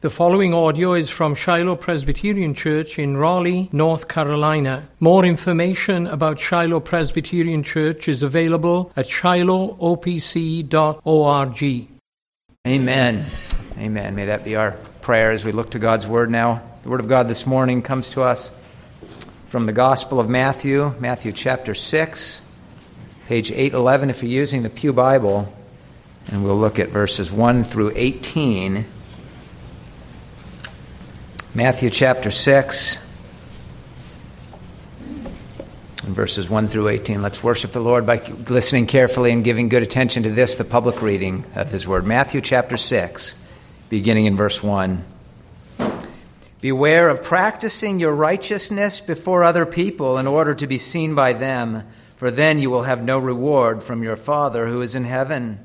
The following audio is from Shiloh Presbyterian Church in Raleigh, North Carolina. More information about Shiloh Presbyterian Church is available at shilohopc.org. Amen. Amen. May that be our prayer as we look to God's Word now. The Word of God this morning comes to us from the Gospel of Matthew, Matthew chapter 6, page 811 if you're using the Pew Bible. And we'll look at verses 1 through 18. Matthew chapter 6, verses 1 through 18. Let's worship the Lord by listening carefully and giving good attention to this, the public reading of His Word. Matthew chapter 6, beginning in verse 1. Beware of practicing your righteousness before other people in order to be seen by them, for then you will have no reward from your Father who is in heaven.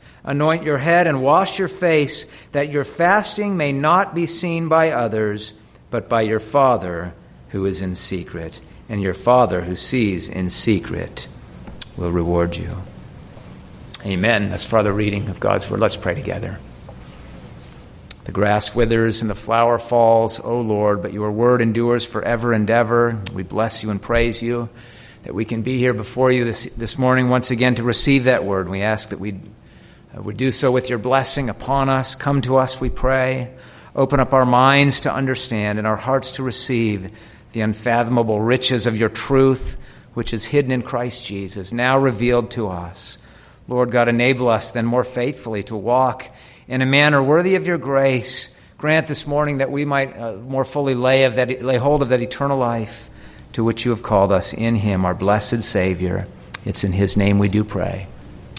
Anoint your head and wash your face, that your fasting may not be seen by others, but by your Father who is in secret. And your Father who sees in secret will reward you. Amen. That's for the reading of God's Word. Let's pray together. The grass withers and the flower falls, O Lord, but your word endures forever and ever. We bless you and praise you that we can be here before you this, this morning once again to receive that word. We ask that we uh, we do so with your blessing upon us. Come to us, we pray. Open up our minds to understand and our hearts to receive the unfathomable riches of your truth, which is hidden in Christ Jesus, now revealed to us. Lord God, enable us then more faithfully to walk in a manner worthy of your grace. Grant this morning that we might uh, more fully lay, of that, lay hold of that eternal life to which you have called us in him, our blessed Savior. It's in his name we do pray.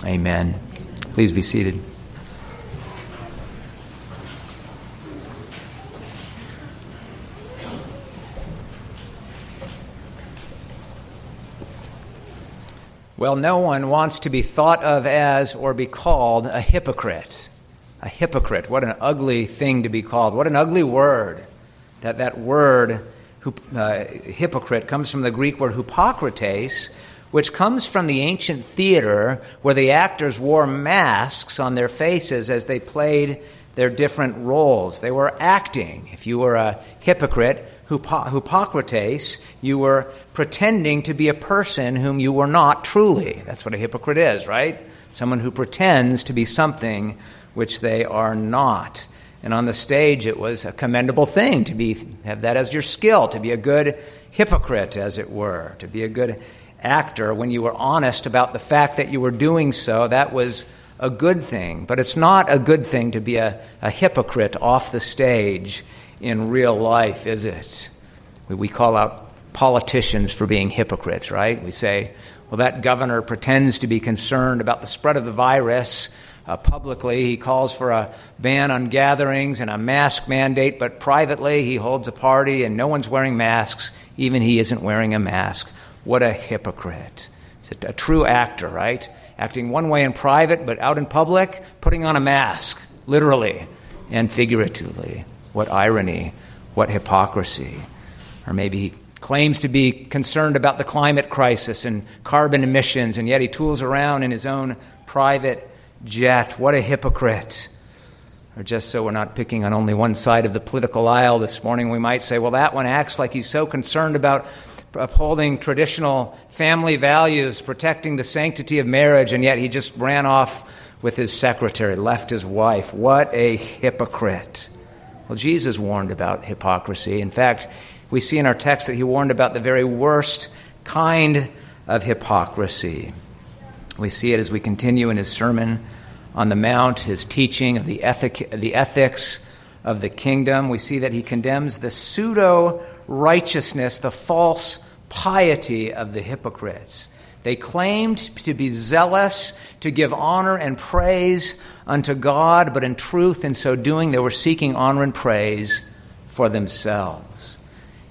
Amen. Please be seated. Well, no one wants to be thought of as or be called a hypocrite. A hypocrite. What an ugly thing to be called. What an ugly word. That that word, uh, hypocrite, comes from the Greek word hypokrites, which comes from the ancient theater where the actors wore masks on their faces as they played their different roles. They were acting. If you were a hypocrite, Hippocrates, you were pretending to be a person whom you were not truly. That's what a hypocrite is, right? Someone who pretends to be something which they are not. And on the stage, it was a commendable thing to be have that as your skill, to be a good hypocrite, as it were, to be a good actor, when you were honest about the fact that you were doing so, that was a good thing. But it's not a good thing to be a, a hypocrite off the stage in real life, is it? We, we call out politicians for being hypocrites, right? We say, well, that governor pretends to be concerned about the spread of the virus, Uh, publicly, he calls for a ban on gatherings and a mask mandate, but privately, he holds a party and no one's wearing masks. Even he isn't wearing a mask. What a hypocrite. He's a, a true actor, right? Acting one way in private, but out in public, putting on a mask, literally and figuratively. What irony, what hypocrisy. Or maybe he claims to be concerned about the climate crisis and carbon emissions, and yet he tools around in his own private jet. What a hypocrite. Or just so we're not picking on only one side of the political aisle this morning, we might say, well, that one acts like he's so concerned about upholding traditional family values, protecting the sanctity of marriage, and yet he just ran off with his secretary, left his wife. What a hypocrite. Well, Jesus warned about hypocrisy. In fact, we see in our text that he warned about the very worst kind of hypocrisy. We see it as we continue in his Sermon on the Mount, his teaching of the, ethic, the ethics of the kingdom. We see that he condemns the pseudo righteousness, the false piety of the hypocrites. They claimed to be zealous, to give honor and praise unto God, but in truth, in so doing, they were seeking honor and praise for themselves.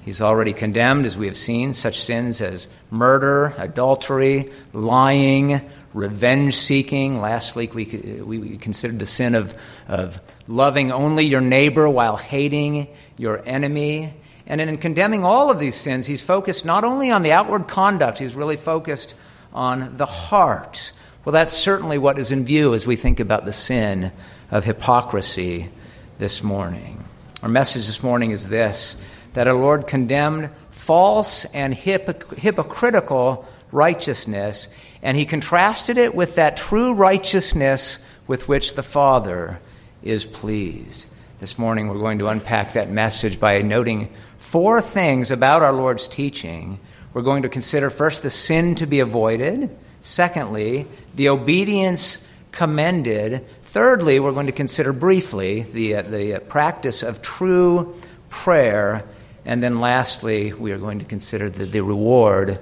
He's already condemned, as we have seen, such sins as murder, adultery, lying, revenge seeking. Last week we, we considered the sin of, of loving only your neighbor while hating your enemy. And in condemning all of these sins, he's focused not only on the outward conduct, he's really focused on the heart. Well, that's certainly what is in view as we think about the sin of hypocrisy this morning. Our message this morning is this that our Lord condemned false and hypocritical righteousness, and he contrasted it with that true righteousness with which the Father is pleased. This morning, we're going to unpack that message by noting four things about our Lord's teaching. We're going to consider first the sin to be avoided, secondly, the obedience commended. Thirdly, we're going to consider briefly the, uh, the practice of true prayer. And then lastly, we are going to consider the, the reward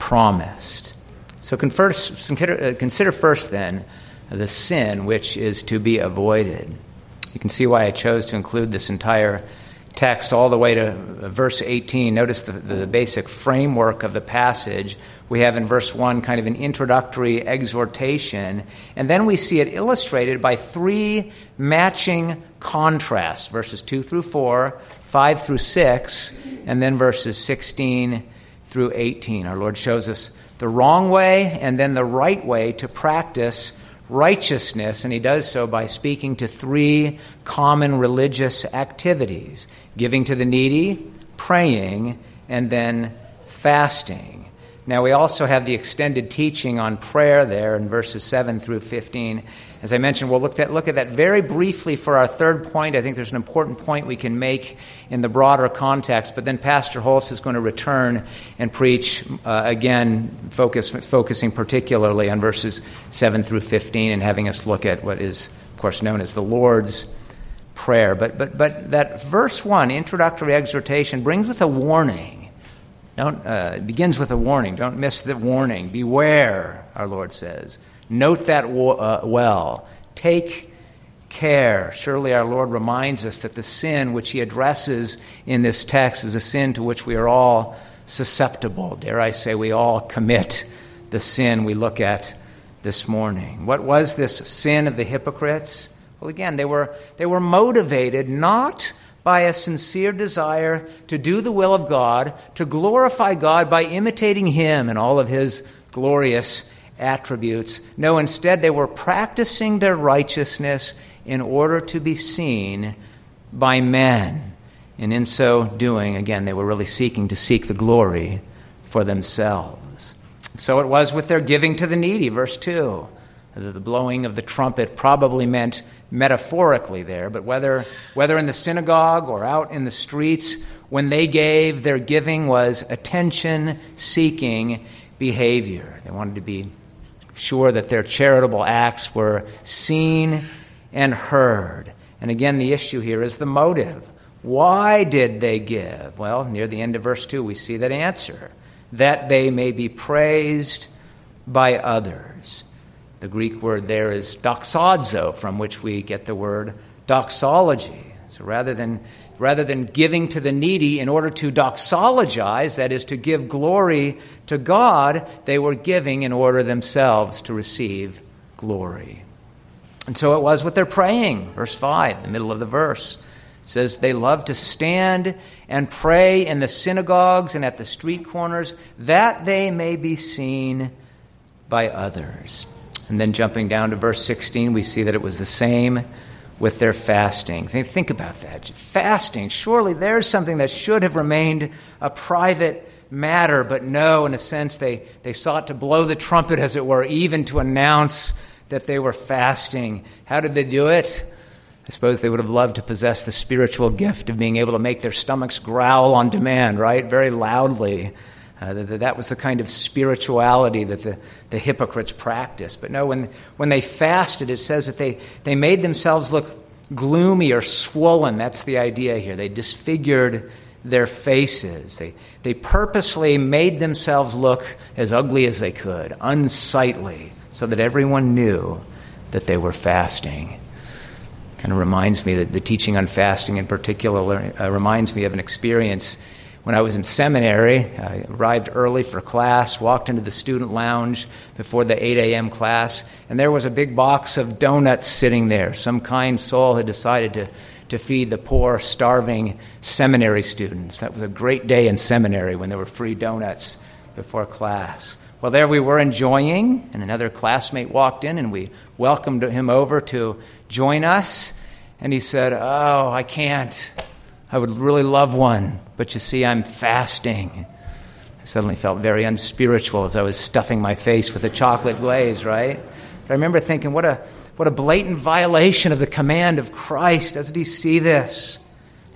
promised. So consider, uh, consider first then the sin which is to be avoided. You can see why I chose to include this entire text all the way to verse 18. Notice the, the basic framework of the passage. We have in verse 1 kind of an introductory exhortation, and then we see it illustrated by three matching contrasts verses 2 through 4, 5 through 6, and then verses 16 through 18. Our Lord shows us the wrong way and then the right way to practice righteousness, and he does so by speaking to three common religious activities giving to the needy, praying, and then fasting. Now, we also have the extended teaching on prayer there in verses 7 through 15. As I mentioned, we'll look at, look at that very briefly for our third point. I think there's an important point we can make in the broader context, but then Pastor Holst is going to return and preach uh, again, focus, focusing particularly on verses 7 through 15 and having us look at what is, of course, known as the Lord's Prayer. But, but, but that verse 1, introductory exhortation, brings with a warning don't, uh, it begins with a warning. Don't miss the warning. Beware, our Lord says. Note that uh, well. Take care. Surely our Lord reminds us that the sin which he addresses in this text is a sin to which we are all susceptible. Dare I say, we all commit the sin we look at this morning. What was this sin of the hypocrites? Well, again, they were, they were motivated not by a sincere desire to do the will of God, to glorify God by imitating Him and all of His glorious attributes. No, instead, they were practicing their righteousness in order to be seen by men. And in so doing, again, they were really seeking to seek the glory for themselves. So it was with their giving to the needy, verse 2. The blowing of the trumpet probably meant metaphorically there, but whether, whether in the synagogue or out in the streets, when they gave, their giving was attention seeking behavior. They wanted to be sure that their charitable acts were seen and heard. And again, the issue here is the motive. Why did they give? Well, near the end of verse 2, we see that answer that they may be praised by others. The Greek word there is doxazo, from which we get the word doxology. So rather than, rather than giving to the needy in order to doxologize, that is, to give glory to God, they were giving in order themselves to receive glory. And so it was with their praying. Verse 5, the middle of the verse says they love to stand and pray in the synagogues and at the street corners that they may be seen by others. And then jumping down to verse 16, we see that it was the same with their fasting. Think, think about that. Fasting, surely there's something that should have remained a private matter, but no, in a sense, they, they sought to blow the trumpet, as it were, even to announce that they were fasting. How did they do it? I suppose they would have loved to possess the spiritual gift of being able to make their stomachs growl on demand, right? Very loudly. Uh, that, that was the kind of spirituality that the, the hypocrites practiced. But no, when, when they fasted, it says that they, they made themselves look gloomy or swollen. That's the idea here. They disfigured their faces. They, they purposely made themselves look as ugly as they could, unsightly, so that everyone knew that they were fasting kind of reminds me that the teaching on fasting in particular uh, reminds me of an experience when I was in seminary. I arrived early for class, walked into the student lounge before the 8 a.m. class, and there was a big box of donuts sitting there. Some kind soul had decided to, to feed the poor, starving seminary students. That was a great day in seminary when there were free donuts before class. Well, there we were enjoying, and another classmate walked in, and we welcomed him over to join us? And he said, Oh, I can't. I would really love one, but you see, I'm fasting. I suddenly felt very unspiritual as I was stuffing my face with a chocolate glaze, right? But I remember thinking, what a, what a blatant violation of the command of Christ. Doesn't he see this?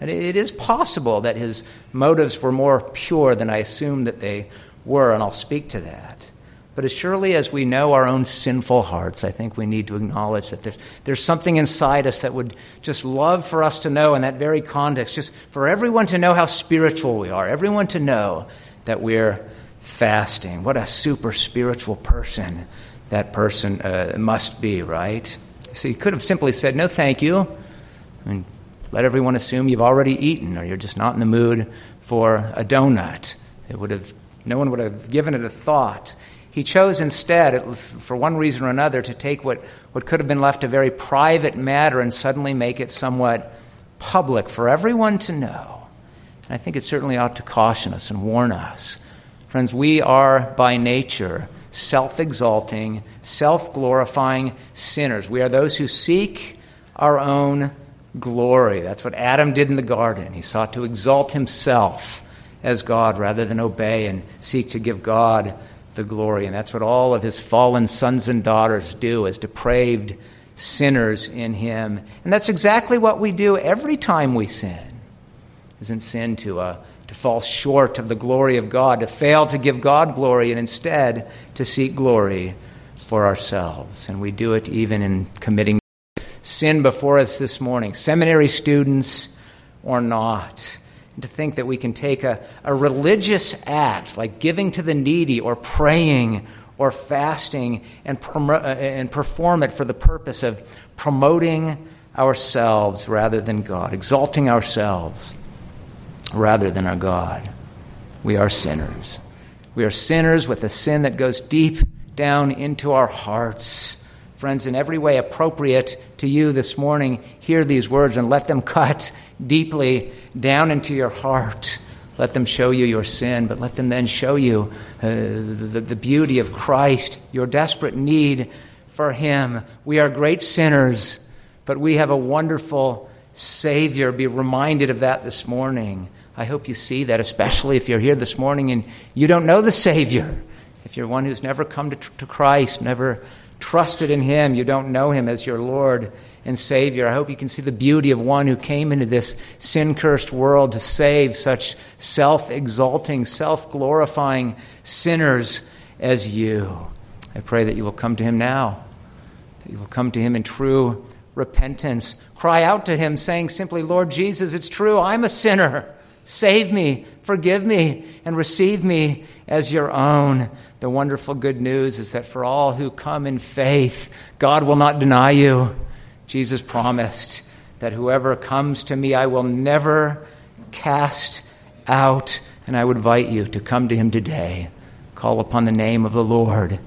And it is possible that his motives were more pure than I assumed that they were, and I'll speak to that. But as surely as we know our own sinful hearts, I think we need to acknowledge that there's, there's something inside us that would just love for us to know in that very context, just for everyone to know how spiritual we are, everyone to know that we're fasting. What a super spiritual person that person uh, must be, right? So you could have simply said, no, thank you. I mean, let everyone assume you've already eaten or you're just not in the mood for a donut. It would have, no one would have given it a thought. He chose instead, for one reason or another, to take what, what could have been left a very private matter and suddenly make it somewhat public for everyone to know. And I think it certainly ought to caution us and warn us. Friends, we are by nature self exalting, self glorifying sinners. We are those who seek our own glory. That's what Adam did in the garden. He sought to exalt himself as God rather than obey and seek to give God the glory. And that's what all of his fallen sons and daughters do as depraved sinners in him. And that's exactly what we do every time we sin. Isn't sin to, uh, to fall short of the glory of God, to fail to give God glory, and instead to seek glory for ourselves. And we do it even in committing sin before us this morning, seminary students or not to think that we can take a, a religious act like giving to the needy or praying or fasting and, prom- uh, and perform it for the purpose of promoting ourselves rather than God, exalting ourselves rather than our God. We are sinners. We are sinners with a sin that goes deep down into our hearts. Friends, in every way appropriate to you this morning, hear these words and let them cut deeply down into your heart. Let them show you your sin, but let them then show you uh, the, the beauty of Christ, your desperate need for Him. We are great sinners, but we have a wonderful Savior. Be reminded of that this morning. I hope you see that, especially if you're here this morning and you don't know the Savior. If you're one who's never come to, to Christ, never trusted in Him, you don't know Him as your Lord and Savior. I hope you can see the beauty of one who came into this sin cursed world to save such self exalting, self glorifying sinners as you. I pray that you will come to him now, that you will come to him in true repentance. Cry out to him, saying simply, Lord Jesus, it's true, I'm a sinner. Save me forgive me, and receive me as your own. The wonderful good news is that for all who come in faith, God will not deny you. Jesus promised that whoever comes to me, I will never cast out. And I would invite you to come to him today, call upon the name of the Lord,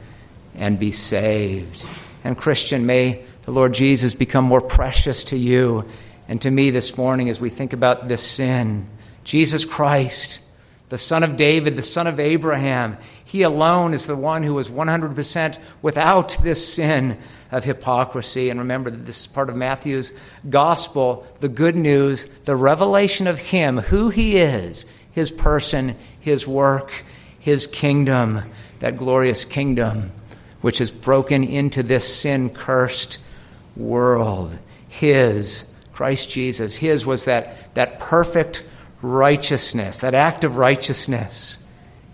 and be saved. And, Christian, may the Lord Jesus become more precious to you and to me this morning as we think about this sin. Jesus Christ, the Son of David, the Son of Abraham, he alone is the one who is 100% without this sin of hypocrisy. And remember that this is part of Matthew's gospel, the good news, the revelation of him, who he is, his person, his work, his kingdom, that glorious kingdom which has broken into this sin cursed world. His, Christ Jesus, his was that, that perfect righteousness, that act of righteousness.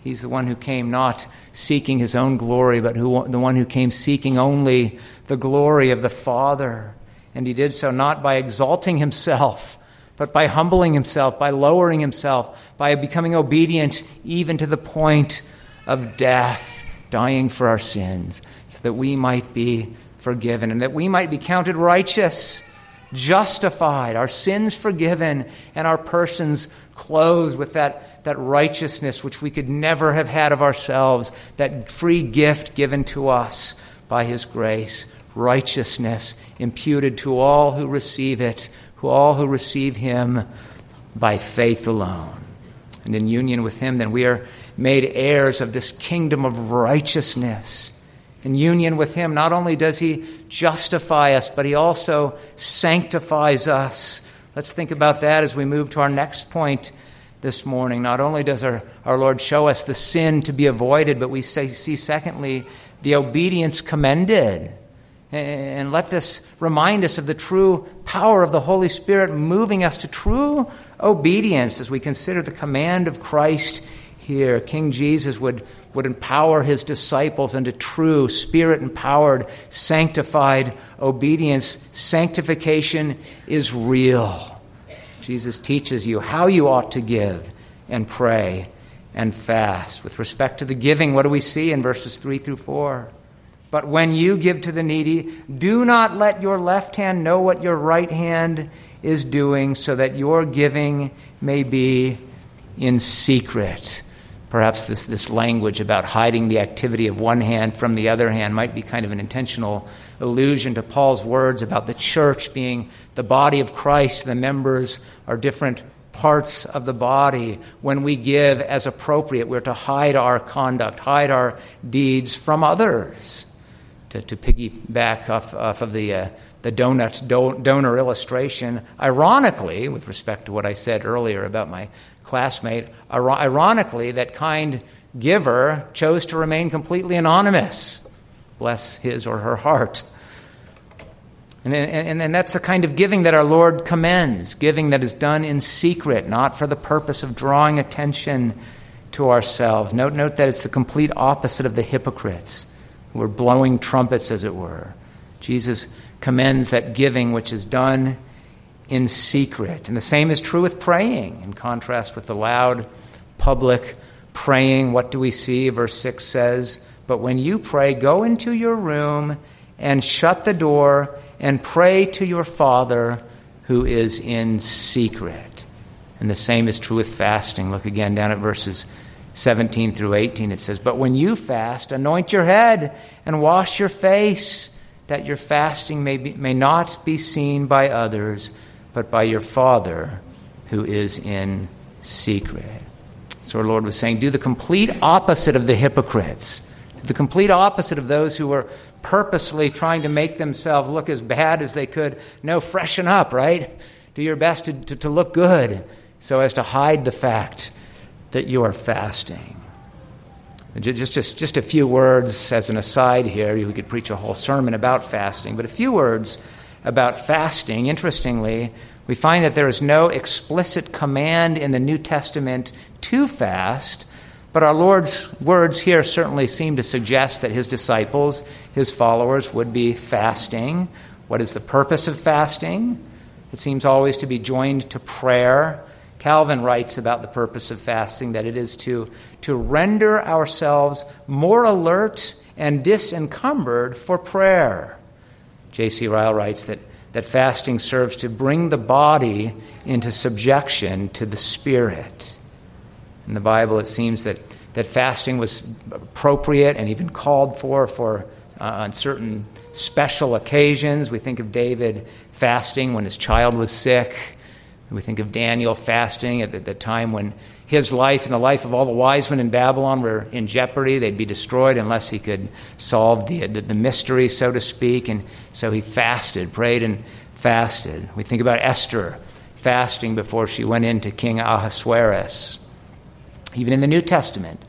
He's the one who came not seeking his own glory, but who, the one who came seeking only the glory of the Father. And he did so not by exalting himself, but by humbling himself, by lowering himself, by becoming obedient even to the point of death, dying for our sins, so that we might be forgiven and that we might be counted righteous, justified, our sins forgiven, and our persons clothed with that, that righteousness which we could never have had of ourselves, that free gift given to us by His grace, righteousness imputed to all who receive it, who all who receive Him by faith alone. And in union with Him, then we are made heirs of this kingdom of righteousness. In union with Him, not only does He justify us, but He also sanctifies us Let's think about that as we move to our next point this morning. Not only does our, our Lord show us the sin to be avoided, but we say, see, secondly, the obedience commended. And let this remind us of the true power of the Holy Spirit moving us to true obedience as we consider the command of Christ here. King Jesus would, would empower his disciples into true, spirit empowered, sanctified obedience. Sanctification is real. Jesus teaches you how you ought to give and pray and fast. With respect to the giving, what do we see in verses 3 through 4? But when you give to the needy, do not let your left hand know what your right hand is doing, so that your giving may be in secret. Perhaps this, this language about hiding the activity of one hand from the other hand might be kind of an intentional allusion to Paul's words about the church being the body of Christ. The members are different parts of the body. When we give as appropriate, we're to hide our conduct, hide our deeds from others. To, to piggyback off, off of the, uh, the donut do, donor illustration, ironically, with respect to what I said earlier about my classmate. Ironically, that kind giver chose to remain completely anonymous. Bless his or her heart. And, and, and that's the kind of giving that our Lord commends giving that is done in secret, not for the purpose of drawing attention to ourselves. Note, note that it's the complete opposite of the hypocrites who are blowing trumpets, as it were. Jesus commends that giving which is done in secret. And the same is true with praying, in contrast with the loud public praying. What do we see? Verse 6 says, But when you pray, go into your room and shut the door and pray to your Father who is in secret. And the same is true with fasting. Look again down at verses 17 through 18. It says, But when you fast, anoint your head and wash your face, that your fasting may, be, may not be seen by others but by your Father who is in secret. So our Lord was saying, do the complete opposite of the hypocrites, the complete opposite of those who were purposely trying to make themselves look as bad as they could. No, freshen up, right? Do your best to, to, to look good so as to hide the fact that you are fasting. Just, just, just a few words as an aside here. We could preach a whole sermon about fasting, but a few words about fasting, interestingly, we find that there is no explicit command in the New Testament to fast, but our Lord's words here certainly seem to suggest that his disciples, his followers, would be fasting. What is the purpose of fasting? It seems always to be joined to prayer, Calvin writes about the purpose of fasting that it is to, to render ourselves more alert and disencumbered for prayer. J.C. Ryle writes that, that fasting serves to bring the body into subjection to the spirit. In the Bible, it seems that, that fasting was appropriate and even called for for uh, on certain special occasions. We think of David fasting when his child was sick. We think of Daniel fasting at the, the time when his life and the life of all the wise men in Babylon were in jeopardy. They'd be destroyed unless he could solve the, the, the mystery, so to speak. And so he fasted, prayed, and fasted. We think about Esther fasting before she went into King Ahasuerus. Even in the New Testament,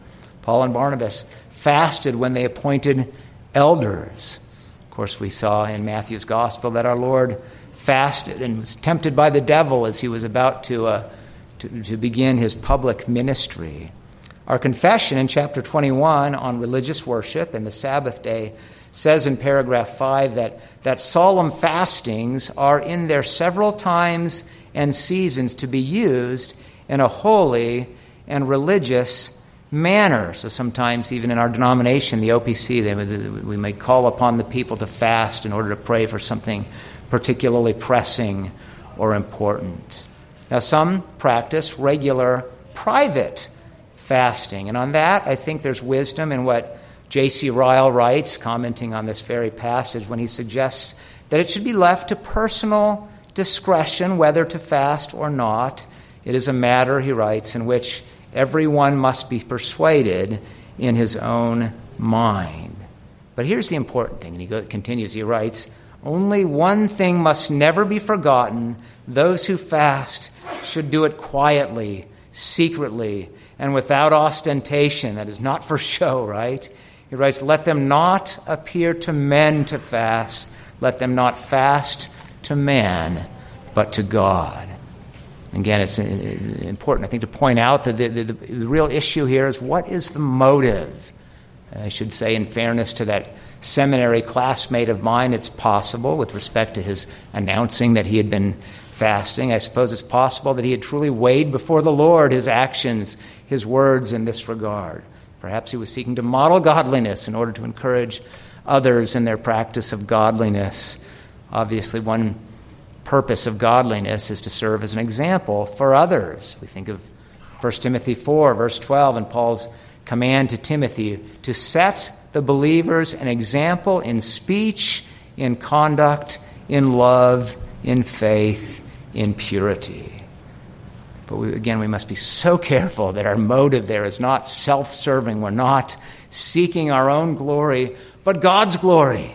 Paul and Barnabas fasted when they appointed elders. Of course, we saw in Matthew's gospel that our Lord fasted and was tempted by the devil as he was about to, uh, to, to begin his public ministry. Our confession in chapter 21 on religious worship and the Sabbath day says in paragraph 5 that, that solemn fastings are in their several times and seasons to be used in a holy and religious manner. So sometimes, even in our denomination, the OPC, they, we may call upon the people to fast in order to pray for something particularly pressing or important. Now, some practice regular private fasting, and on that, I think there's wisdom in what J.C. Ryle writes, commenting on this very passage, when he suggests that it should be left to personal discretion whether to fast or not. It is a matter, he writes, in which everyone must be persuaded in his own mind. But here's the important thing, and he continues, he writes, only one thing must never be forgotten those who fast should do it quietly, secretly, and without ostentation. That is not for show, right? He writes, Let them not appear to men to fast, let them not fast to man, but to God. Again, it's uh, important, I think, to point out that the, the, the real issue here is what is the motive? I should say, in fairness to that seminary classmate of mine, it's possible, with respect to his announcing that he had been fasting, I suppose it's possible that he had truly weighed before the Lord his actions, his words in this regard. Perhaps he was seeking to model godliness in order to encourage others in their practice of godliness. Obviously, one purpose of godliness is to serve as an example for others. We think of 1 Timothy 4, verse 12, and Paul's command to Timothy to set the believers an example in speech, in conduct, in love, in faith, in purity. But we, again, we must be so careful that our motive there is not self serving. We're not seeking our own glory, but God's glory.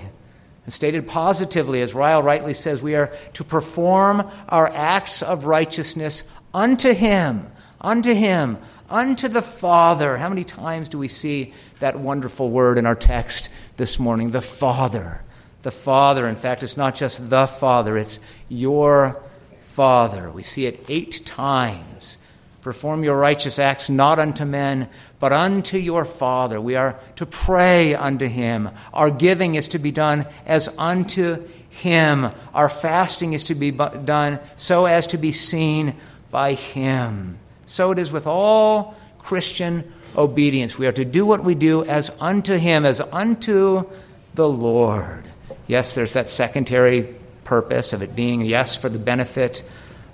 And stated positively, as Ryle rightly says, we are to perform our acts of righteousness unto Him, unto Him, unto the Father. How many times do we see that wonderful word in our text this morning? The Father. The Father. In fact, it's not just the Father, it's your Father. We see it eight times. Perform your righteous acts not unto men, but unto your Father. We are to pray unto Him. Our giving is to be done as unto Him. Our fasting is to be done so as to be seen by Him. So it is with all Christian obedience. We are to do what we do as unto Him, as unto the Lord. Yes, there's that secondary purpose of it being, yes, for the benefit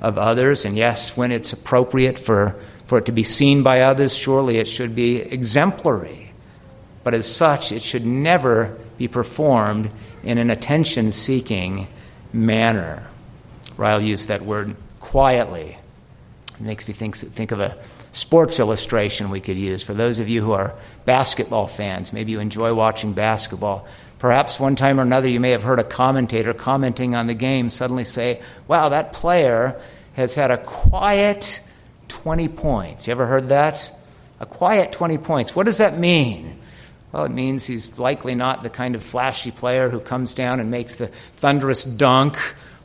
of others, and yes, when it's appropriate for, for it to be seen by others, surely it should be exemplary. But as such, it should never be performed in an attention seeking manner. Ryle used that word quietly it makes me think, think of a sports illustration we could use. For those of you who are basketball fans, maybe you enjoy watching basketball. Perhaps one time or another you may have heard a commentator commenting on the game suddenly say, Wow, that player has had a quiet 20 points. You ever heard that? A quiet 20 points. What does that mean? Well, it means he's likely not the kind of flashy player who comes down and makes the thunderous dunk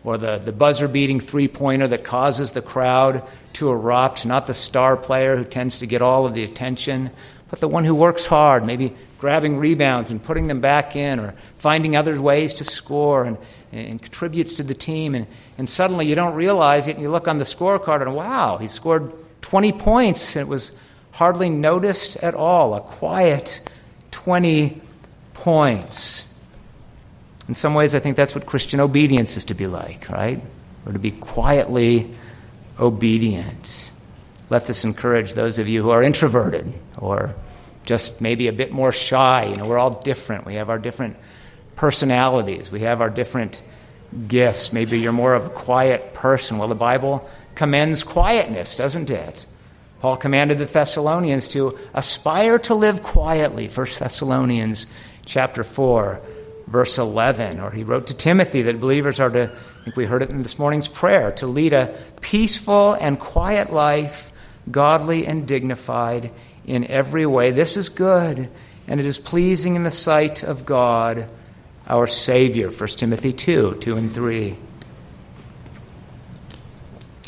or the, the buzzer beating three pointer that causes the crowd to erupt, not the star player who tends to get all of the attention, but the one who works hard, maybe grabbing rebounds and putting them back in, or finding other ways to score and, and contributes to the team. And, and suddenly you don't realize it, and you look on the scorecard and wow, he scored 20 points. It was hardly noticed at all. A quiet 20 points. In some ways, I think that's what Christian obedience is to be like, right? Or to be quietly obedient. Let this encourage those of you who are introverted or just maybe a bit more shy. You know, we're all different. We have our different personalities. We have our different gifts. Maybe you're more of a quiet person. Well, the Bible commends quietness, doesn't it? Paul commanded the Thessalonians to aspire to live quietly. 1 Thessalonians chapter 4 verse 11 or he wrote to Timothy that believers are to I think we heard it in this morning's prayer to lead a peaceful and quiet life, godly and dignified in every way. This is good and it is pleasing in the sight of God our Savior. 1 Timothy 2 2 and 3.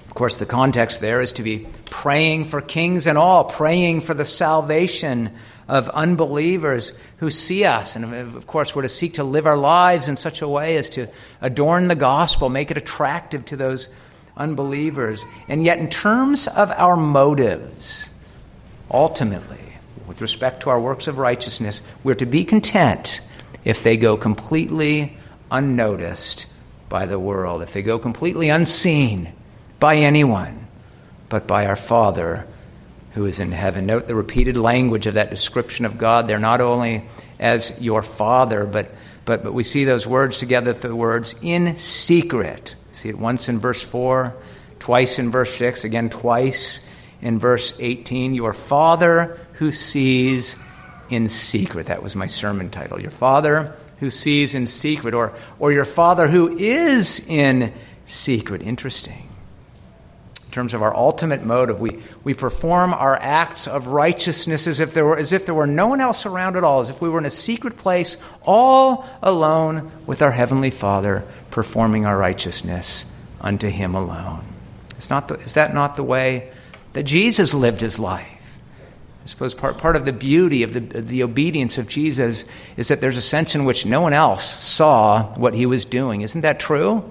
Of course, the context there is to be praying for kings and all, praying for the salvation of unbelievers who see us. And of course, we're to seek to live our lives in such a way as to adorn the gospel, make it attractive to those unbelievers. And yet, in terms of our motives, ultimately, with respect to our works of righteousness, we're to be content if they go completely unnoticed by the world, if they go completely unseen by anyone, but by our Father who is in heaven. Note the repeated language of that description of God. They're not only as your Father, but, but, but we see those words together, the words in secret. See it once in verse 4, twice in verse 6, again twice in verse 18. Your Father who sees in secret. That was my sermon title. Your Father who sees in secret, or, or your Father who is in secret. Interesting in terms of our ultimate motive. We, we perform our acts of righteousness as if, there were, as if there were no one else around at all, as if we were in a secret place, all alone with our Heavenly Father, performing our righteousness unto Him alone. Is, not the, is that not the way that Jesus lived His life? I suppose part, part of the beauty of the, of the obedience of Jesus is that there's a sense in which no one else saw what He was doing. Isn't that true?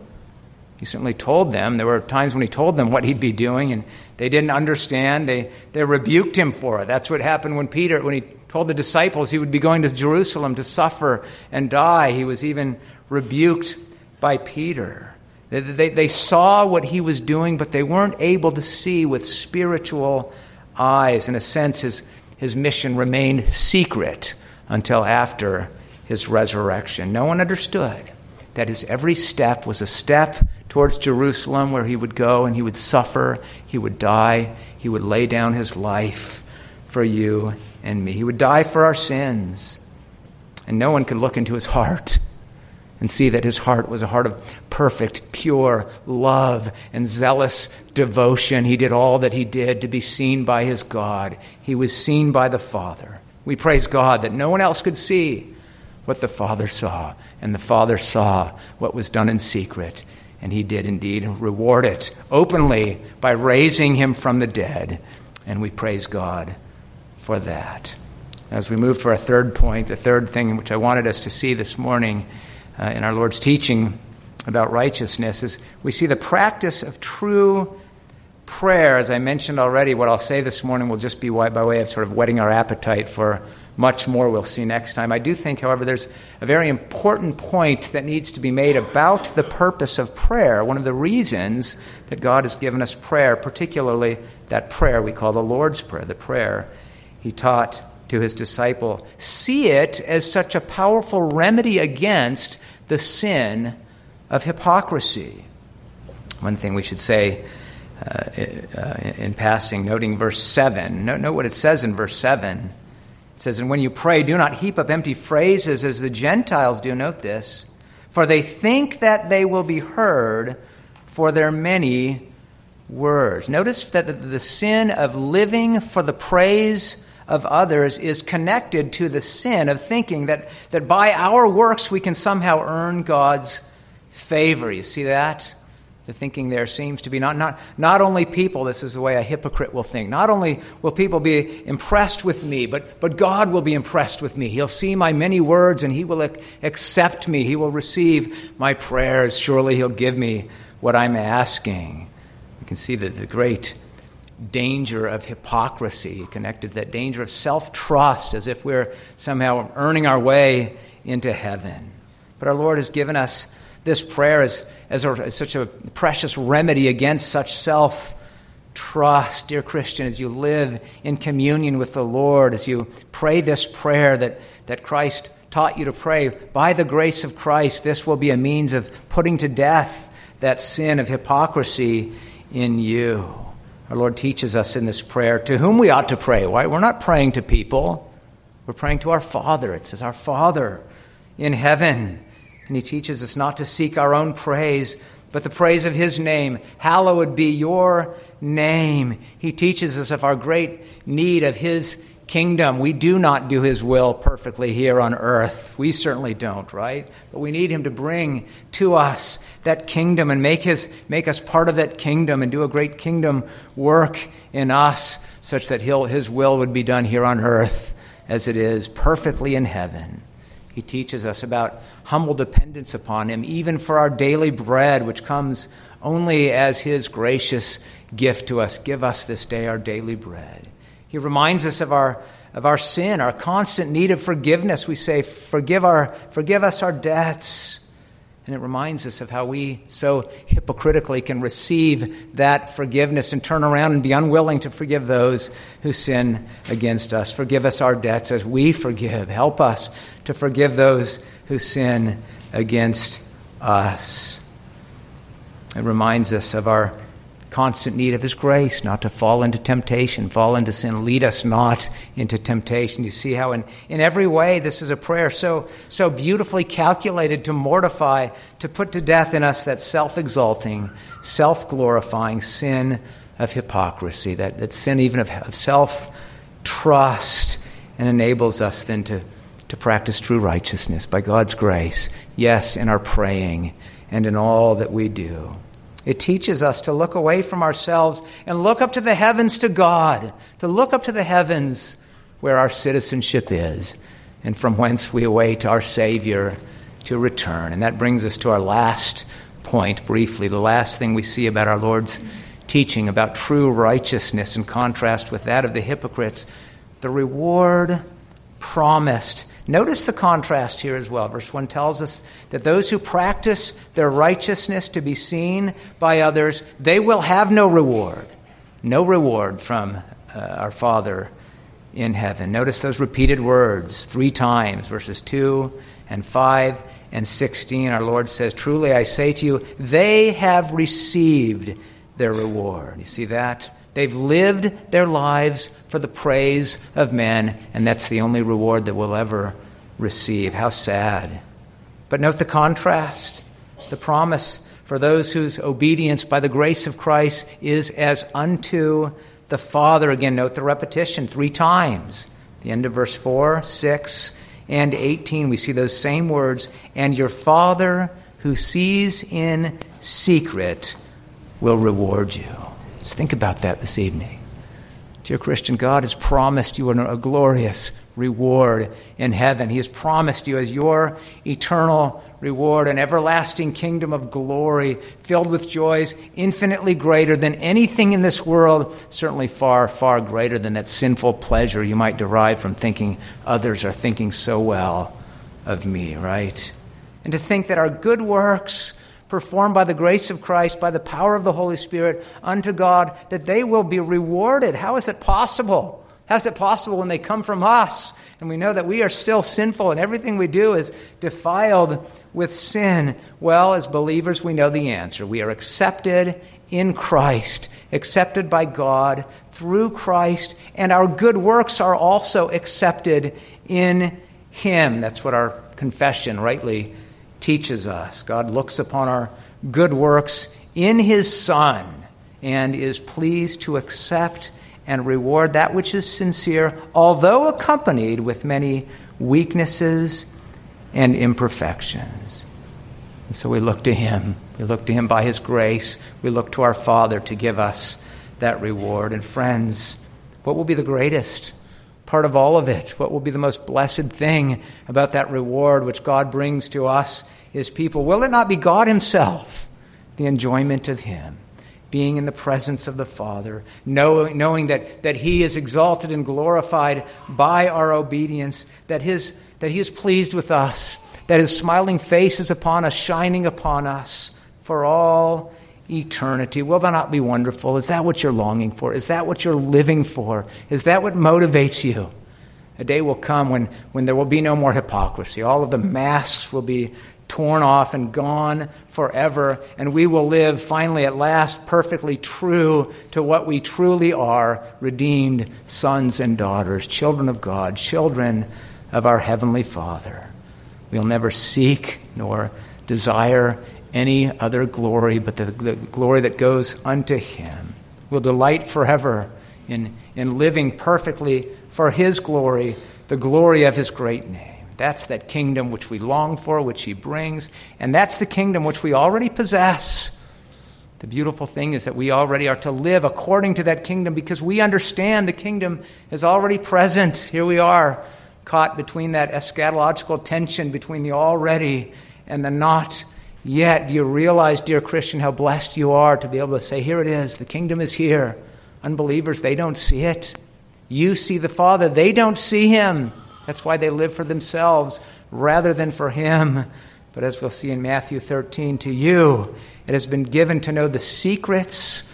He certainly told them. There were times when he told them what he'd be doing, and they didn't understand. They, they rebuked him for it. That's what happened when Peter, when he told the disciples he would be going to Jerusalem to suffer and die. He was even rebuked by Peter. They, they, they saw what he was doing, but they weren't able to see with spiritual eyes. In a sense, his, his mission remained secret until after his resurrection. No one understood that his every step was a step towards Jerusalem where he would go and he would suffer, he would die, he would lay down his life for you and me. He would die for our sins. And no one could look into his heart and see that his heart was a heart of perfect, pure love and zealous devotion. He did all that he did to be seen by his God. He was seen by the Father. We praise God that no one else could see what the Father saw and the Father saw what was done in secret, and he did indeed reward it openly by raising him from the dead. And we praise God for that. As we move to our third point, the third thing which I wanted us to see this morning uh, in our Lord's teaching about righteousness is we see the practice of true prayer. As I mentioned already, what I'll say this morning will just be by way of sort of whetting our appetite for much more we'll see next time. I do think, however, there's a very important point that needs to be made about the purpose of prayer. One of the reasons that God has given us prayer, particularly that prayer we call the Lord's Prayer, the prayer he taught to his disciple, see it as such a powerful remedy against the sin of hypocrisy. One thing we should say uh, uh, in passing, noting verse 7, note, note what it says in verse 7. It says, And when you pray, do not heap up empty phrases as the Gentiles do. Note this. For they think that they will be heard for their many words. Notice that the sin of living for the praise of others is connected to the sin of thinking that, that by our works we can somehow earn God's favor. You see that? The thinking there seems to be not, not, not only people, this is the way a hypocrite will think, not only will people be impressed with me, but, but God will be impressed with me. He'll see my many words and He will ac- accept me. He will receive my prayers. Surely He'll give me what I'm asking. You can see that the great danger of hypocrisy connected that danger of self trust, as if we're somehow earning our way into heaven. But our Lord has given us this prayer as, as, a, as such a precious remedy against such self trust, dear Christian, as you live in communion with the Lord, as you pray this prayer that, that Christ taught you to pray. By the grace of Christ, this will be a means of putting to death that sin of hypocrisy in you. Our Lord teaches us in this prayer to whom we ought to pray. Why? We're not praying to people, we're praying to our Father. It says, Our Father in heaven. And he teaches us not to seek our own praise, but the praise of his name. Hallowed be your name. He teaches us of our great need of his kingdom. We do not do his will perfectly here on earth. We certainly don't, right? But we need him to bring to us that kingdom and make, his, make us part of that kingdom and do a great kingdom work in us such that his will would be done here on earth as it is perfectly in heaven. He teaches us about humble dependence upon Him, even for our daily bread, which comes only as His gracious gift to us. Give us this day our daily bread. He reminds us of our, of our sin, our constant need of forgiveness. We say, forgive, our, forgive us our debts. And it reminds us of how we so hypocritically can receive that forgiveness and turn around and be unwilling to forgive those who sin against us. Forgive us our debts as we forgive. Help us to forgive those who sin against us. It reminds us of our constant need of His grace, not to fall into temptation, fall into sin. Lead us not into temptation. You see how, in, in every way, this is a prayer so, so beautifully calculated to mortify, to put to death in us that self exalting, self glorifying sin of hypocrisy, that, that sin even of, of self trust, and enables us then to, to practice true righteousness by God's grace, yes, in our praying and in all that we do. It teaches us to look away from ourselves and look up to the heavens to God, to look up to the heavens where our citizenship is, and from whence we await our Savior to return. And that brings us to our last point, briefly, the last thing we see about our Lord's teaching about true righteousness in contrast with that of the hypocrites the reward promised Notice the contrast here as well. Verse 1 tells us that those who practice their righteousness to be seen by others, they will have no reward. No reward from uh, our Father in heaven. Notice those repeated words three times, verses 2 and 5 and 16. Our Lord says, Truly I say to you, they have received their reward. You see that? They've lived their lives for the praise of men, and that's the only reward that we'll ever receive. How sad. But note the contrast. The promise for those whose obedience by the grace of Christ is as unto the Father. Again, note the repetition three times. The end of verse 4, 6, and 18, we see those same words. And your Father who sees in secret will reward you. Just think about that this evening. Dear Christian, God has promised you a glorious reward in heaven. He has promised you as your eternal reward an everlasting kingdom of glory filled with joys infinitely greater than anything in this world, certainly far, far greater than that sinful pleasure you might derive from thinking others are thinking so well of me, right? And to think that our good works performed by the grace of Christ, by the power of the Holy Spirit unto God, that they will be rewarded. How is it possible? How is it possible when they come from us? And we know that we are still sinful and everything we do is defiled with sin. Well, as believers, we know the answer. We are accepted in Christ, accepted by God through Christ, and our good works are also accepted in Him. That's what our confession rightly teaches us. God looks upon our good works in His Son and is pleased to accept and reward that which is sincere, although accompanied with many weaknesses and imperfections. And so we look to Him. We look to Him by His grace. We look to our Father to give us that reward. And friends, what will be the greatest part of all of it? What will be the most blessed thing about that reward which God brings to us, His people? Will it not be God Himself, the enjoyment of Him? being in the presence of the Father, knowing, knowing that, that He is exalted and glorified by our obedience, that, his, that He is pleased with us, that His smiling face is upon us, shining upon us for all eternity. Will that not be wonderful? Is that what you're longing for? Is that what you're living for? Is that what motivates you? A day will come when, when there will be no more hypocrisy. All of the masks will be torn off and gone forever, and we will live finally at last perfectly true to what we truly are redeemed sons and daughters, children of God, children of our Heavenly Father. We'll never seek nor desire any other glory but the, the glory that goes unto Him. We'll delight forever in, in living perfectly for His glory, the glory of His great name. That's that kingdom which we long for, which He brings, and that's the kingdom which we already possess. The beautiful thing is that we already are to live according to that kingdom because we understand the kingdom is already present. Here we are, caught between that eschatological tension between the already and the not yet. Do you realize, dear Christian, how blessed you are to be able to say, Here it is, the kingdom is here. Unbelievers, they don't see it. You see the Father, they don't see him. That's why they live for themselves rather than for Him. But as we'll see in Matthew 13, to you it has been given to know the secrets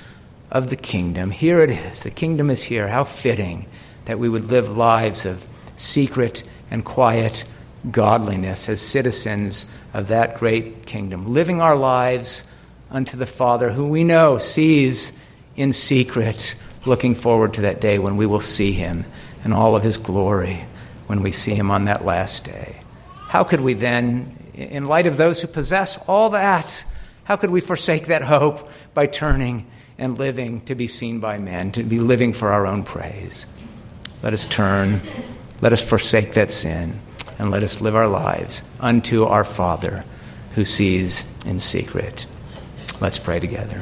of the kingdom. Here it is. The kingdom is here. How fitting that we would live lives of secret and quiet godliness as citizens of that great kingdom, living our lives unto the Father who we know sees in secret, looking forward to that day when we will see him in all of his glory when we see him on that last day. How could we then, in light of those who possess all that, how could we forsake that hope by turning and living to be seen by men, to be living for our own praise? Let us turn, let us forsake that sin, and let us live our lives unto our Father who sees in secret. Let's pray together.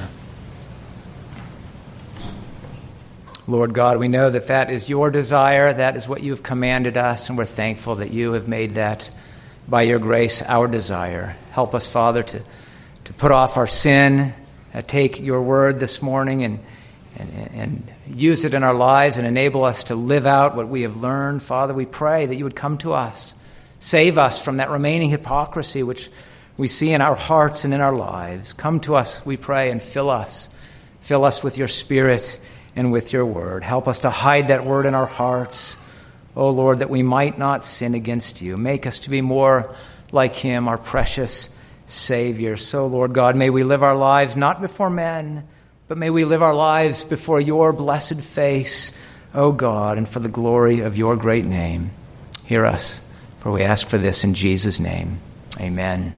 Lord God, we know that that is your desire. That is what you have commanded us, and we're thankful that you have made that, by your grace, our desire. Help us, Father, to, to put off our sin, uh, take your word this morning and, and, and use it in our lives and enable us to live out what we have learned. Father, we pray that you would come to us, save us from that remaining hypocrisy which we see in our hearts and in our lives. Come to us, we pray, and fill us. Fill us with your Spirit and with your word. Help us to hide that word in our hearts, O oh Lord, that we might not sin against you. Make us to be more like him, our precious Savior. So, Lord God, may we live our lives not before men, but may we live our lives before your blessed face, O God, and for the glory of your great name. Hear us, for we ask for this in Jesus' name. Amen.